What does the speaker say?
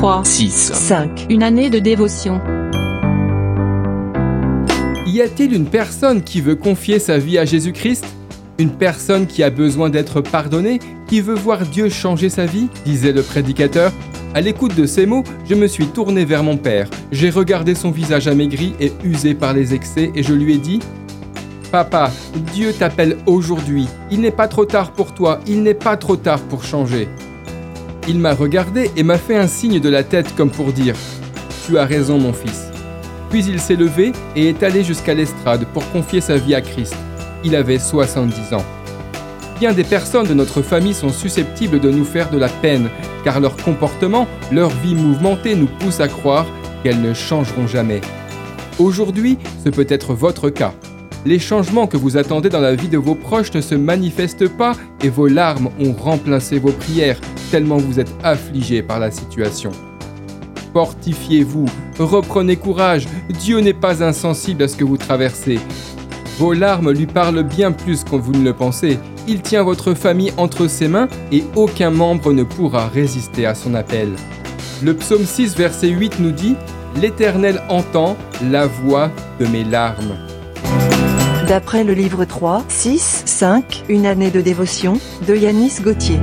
3, 6. 5. Une année de dévotion. Y a-t-il une personne qui veut confier sa vie à Jésus-Christ? Une personne qui a besoin d'être pardonnée, qui veut voir Dieu changer sa vie disait le prédicateur. À l'écoute de ces mots, je me suis tourné vers mon père. J'ai regardé son visage amaigri et usé par les excès et je lui ai dit Papa, Dieu t'appelle aujourd'hui. Il n'est pas trop tard pour toi, il n'est pas trop tard pour changer. Il m'a regardé et m'a fait un signe de la tête comme pour dire Tu as raison mon fils. Puis il s'est levé et est allé jusqu'à l'estrade pour confier sa vie à Christ. Il avait 70 ans. Bien des personnes de notre famille sont susceptibles de nous faire de la peine, car leur comportement, leur vie mouvementée nous pousse à croire qu'elles ne changeront jamais. Aujourd'hui, ce peut être votre cas. Les changements que vous attendez dans la vie de vos proches ne se manifestent pas et vos larmes ont remplacé vos prières tellement vous êtes affligé par la situation. Fortifiez-vous, reprenez courage, Dieu n'est pas insensible à ce que vous traversez. Vos larmes lui parlent bien plus que vous ne le pensez. Il tient votre famille entre ses mains et aucun membre ne pourra résister à son appel. Le psaume 6, verset 8 nous dit L'Éternel entend la voix de mes larmes. D'après le livre 3, 6, 5, Une année de dévotion, de Yanis Gauthier.